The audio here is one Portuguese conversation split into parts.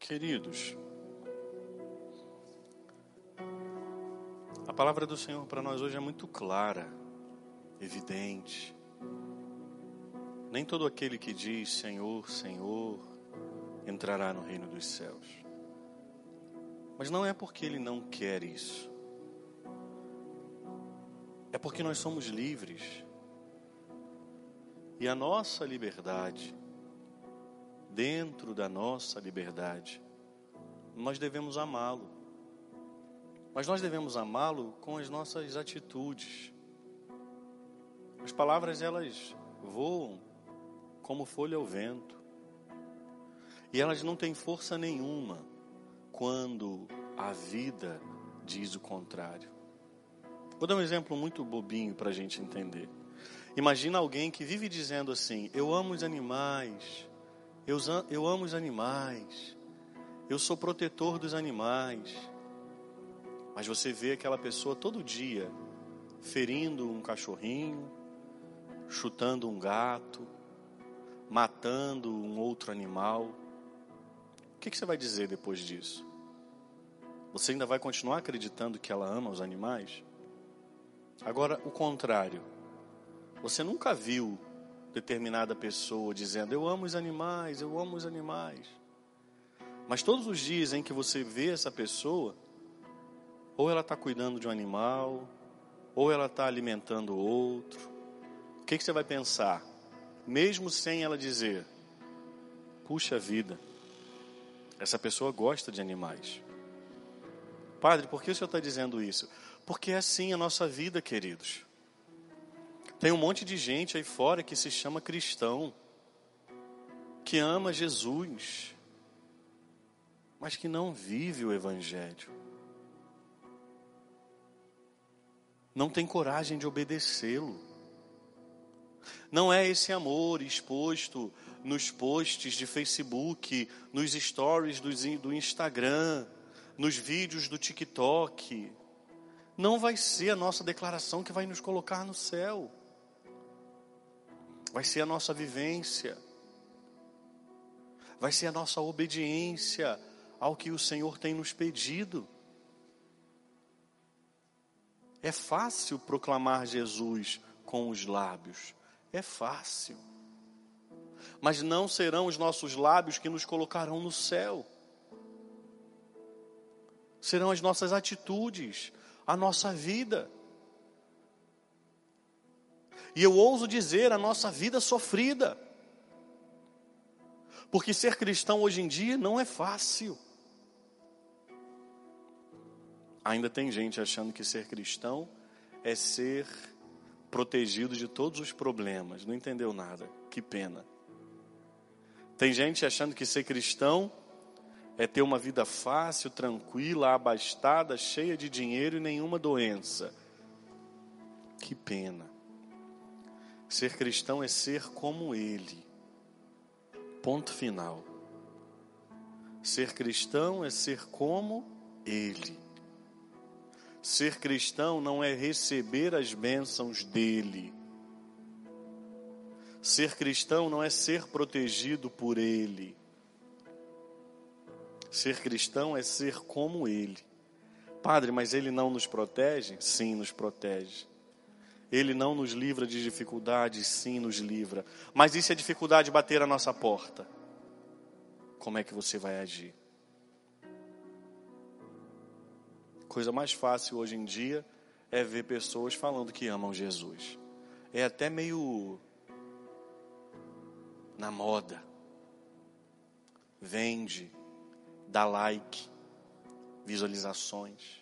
Queridos, a palavra do Senhor para nós hoje é muito clara, evidente. Nem todo aquele que diz Senhor, Senhor, entrará no reino dos céus. Mas não é porque ele não quer isso. É porque nós somos livres. E a nossa liberdade, dentro da nossa liberdade, nós devemos amá-lo. Mas nós devemos amá-lo com as nossas atitudes. As palavras elas voam como folha ao vento. E elas não têm força nenhuma quando a vida diz o contrário. Vou dar um exemplo muito bobinho para a gente entender. Imagina alguém que vive dizendo assim: Eu amo os animais, eu, eu amo os animais, eu sou protetor dos animais. Mas você vê aquela pessoa todo dia ferindo um cachorrinho, chutando um gato, matando um outro animal. O que, que você vai dizer depois disso? Você ainda vai continuar acreditando que ela ama os animais? Agora, o contrário. Você nunca viu determinada pessoa dizendo: Eu amo os animais, eu amo os animais. Mas todos os dias em que você vê essa pessoa, ou ela está cuidando de um animal, ou ela está alimentando outro, o que, que você vai pensar? mesmo sem ela dizer: puxa vida, essa pessoa gosta de animais. Padre, por que o senhor está dizendo isso? Porque é assim a nossa vida, queridos. Tem um monte de gente aí fora que se chama cristão, que ama Jesus, mas que não vive o Evangelho. Não tem coragem de obedecê-lo. Não é esse amor exposto nos posts de Facebook, nos stories do Instagram, nos vídeos do TikTok. Não vai ser a nossa declaração que vai nos colocar no céu. Vai ser a nossa vivência. Vai ser a nossa obediência ao que o Senhor tem nos pedido. É fácil proclamar Jesus com os lábios, é fácil. Mas não serão os nossos lábios que nos colocarão no céu. Serão as nossas atitudes, a nossa vida. E eu ouso dizer a nossa vida sofrida. Porque ser cristão hoje em dia não é fácil. Ainda tem gente achando que ser cristão é ser protegido de todos os problemas. Não entendeu nada. Que pena. Tem gente achando que ser cristão é ter uma vida fácil, tranquila, abastada, cheia de dinheiro e nenhuma doença. Que pena. Ser cristão é ser como Ele. Ponto final. Ser cristão é ser como Ele. Ser cristão não é receber as bênçãos dele. Ser cristão não é ser protegido por ele. Ser cristão é ser como ele. Padre, mas ele não nos protege? Sim, nos protege. Ele não nos livra de dificuldades? Sim, nos livra. Mas e se a dificuldade bater a nossa porta? Como é que você vai agir? coisa mais fácil hoje em dia é ver pessoas falando que amam Jesus. É até meio na moda. Vende, dá like, visualizações.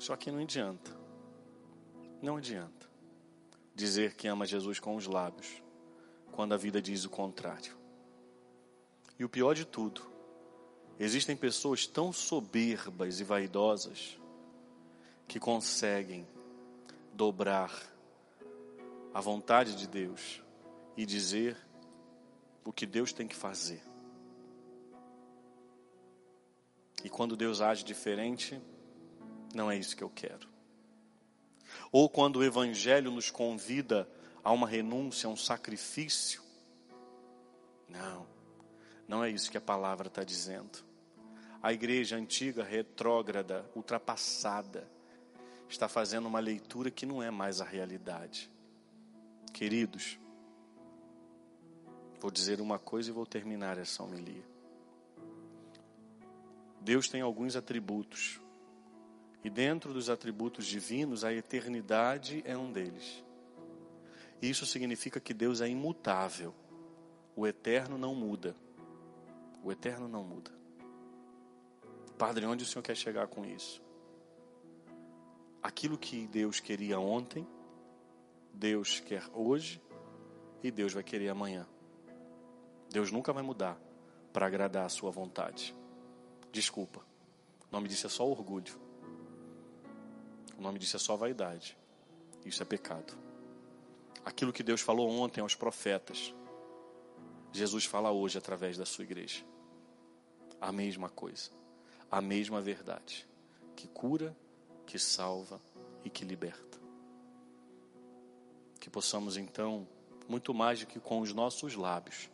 Só que não adianta. Não adianta dizer que ama Jesus com os lábios, quando a vida diz o contrário. E o pior de tudo Existem pessoas tão soberbas e vaidosas que conseguem dobrar a vontade de Deus e dizer o que Deus tem que fazer. E quando Deus age diferente, não é isso que eu quero. Ou quando o Evangelho nos convida a uma renúncia, a um sacrifício, não Não é isso que a palavra está dizendo. A igreja antiga, retrógrada, ultrapassada, está fazendo uma leitura que não é mais a realidade. Queridos, vou dizer uma coisa e vou terminar essa homilia. Deus tem alguns atributos, e dentro dos atributos divinos, a eternidade é um deles. Isso significa que Deus é imutável. O eterno não muda. O eterno não muda. Padre, onde o senhor quer chegar com isso? Aquilo que Deus queria ontem, Deus quer hoje e Deus vai querer amanhã. Deus nunca vai mudar para agradar a sua vontade. Desculpa. O nome disso é só orgulho. O nome disso é só vaidade. Isso é pecado. Aquilo que Deus falou ontem aos profetas, Jesus fala hoje através da sua igreja. A mesma coisa, a mesma verdade, que cura, que salva e que liberta. Que possamos então, muito mais do que com os nossos lábios,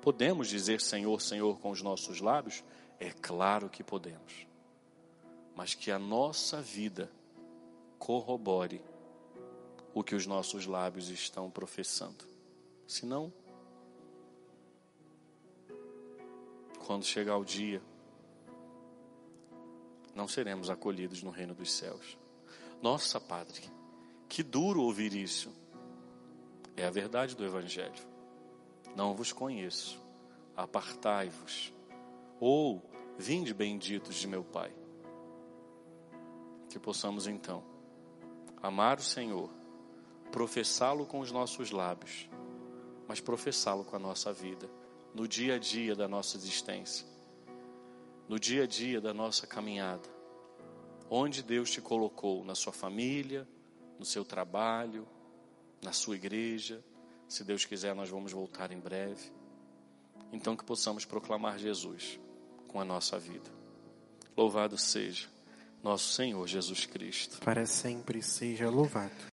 podemos dizer Senhor, Senhor com os nossos lábios? É claro que podemos. Mas que a nossa vida corrobore o que os nossos lábios estão professando. Senão, quando chegar o dia, não seremos acolhidos no reino dos céus. Nossa, Padre, que duro ouvir isso. É a verdade do Evangelho. Não vos conheço, apartai-vos. Ou, vinde benditos de meu Pai. Que possamos então amar o Senhor professá-lo com os nossos lábios, mas professá-lo com a nossa vida, no dia a dia da nossa existência, no dia a dia da nossa caminhada. Onde Deus te colocou, na sua família, no seu trabalho, na sua igreja. Se Deus quiser, nós vamos voltar em breve. Então, que possamos proclamar Jesus com a nossa vida. Louvado seja nosso Senhor Jesus Cristo. Para sempre seja louvado.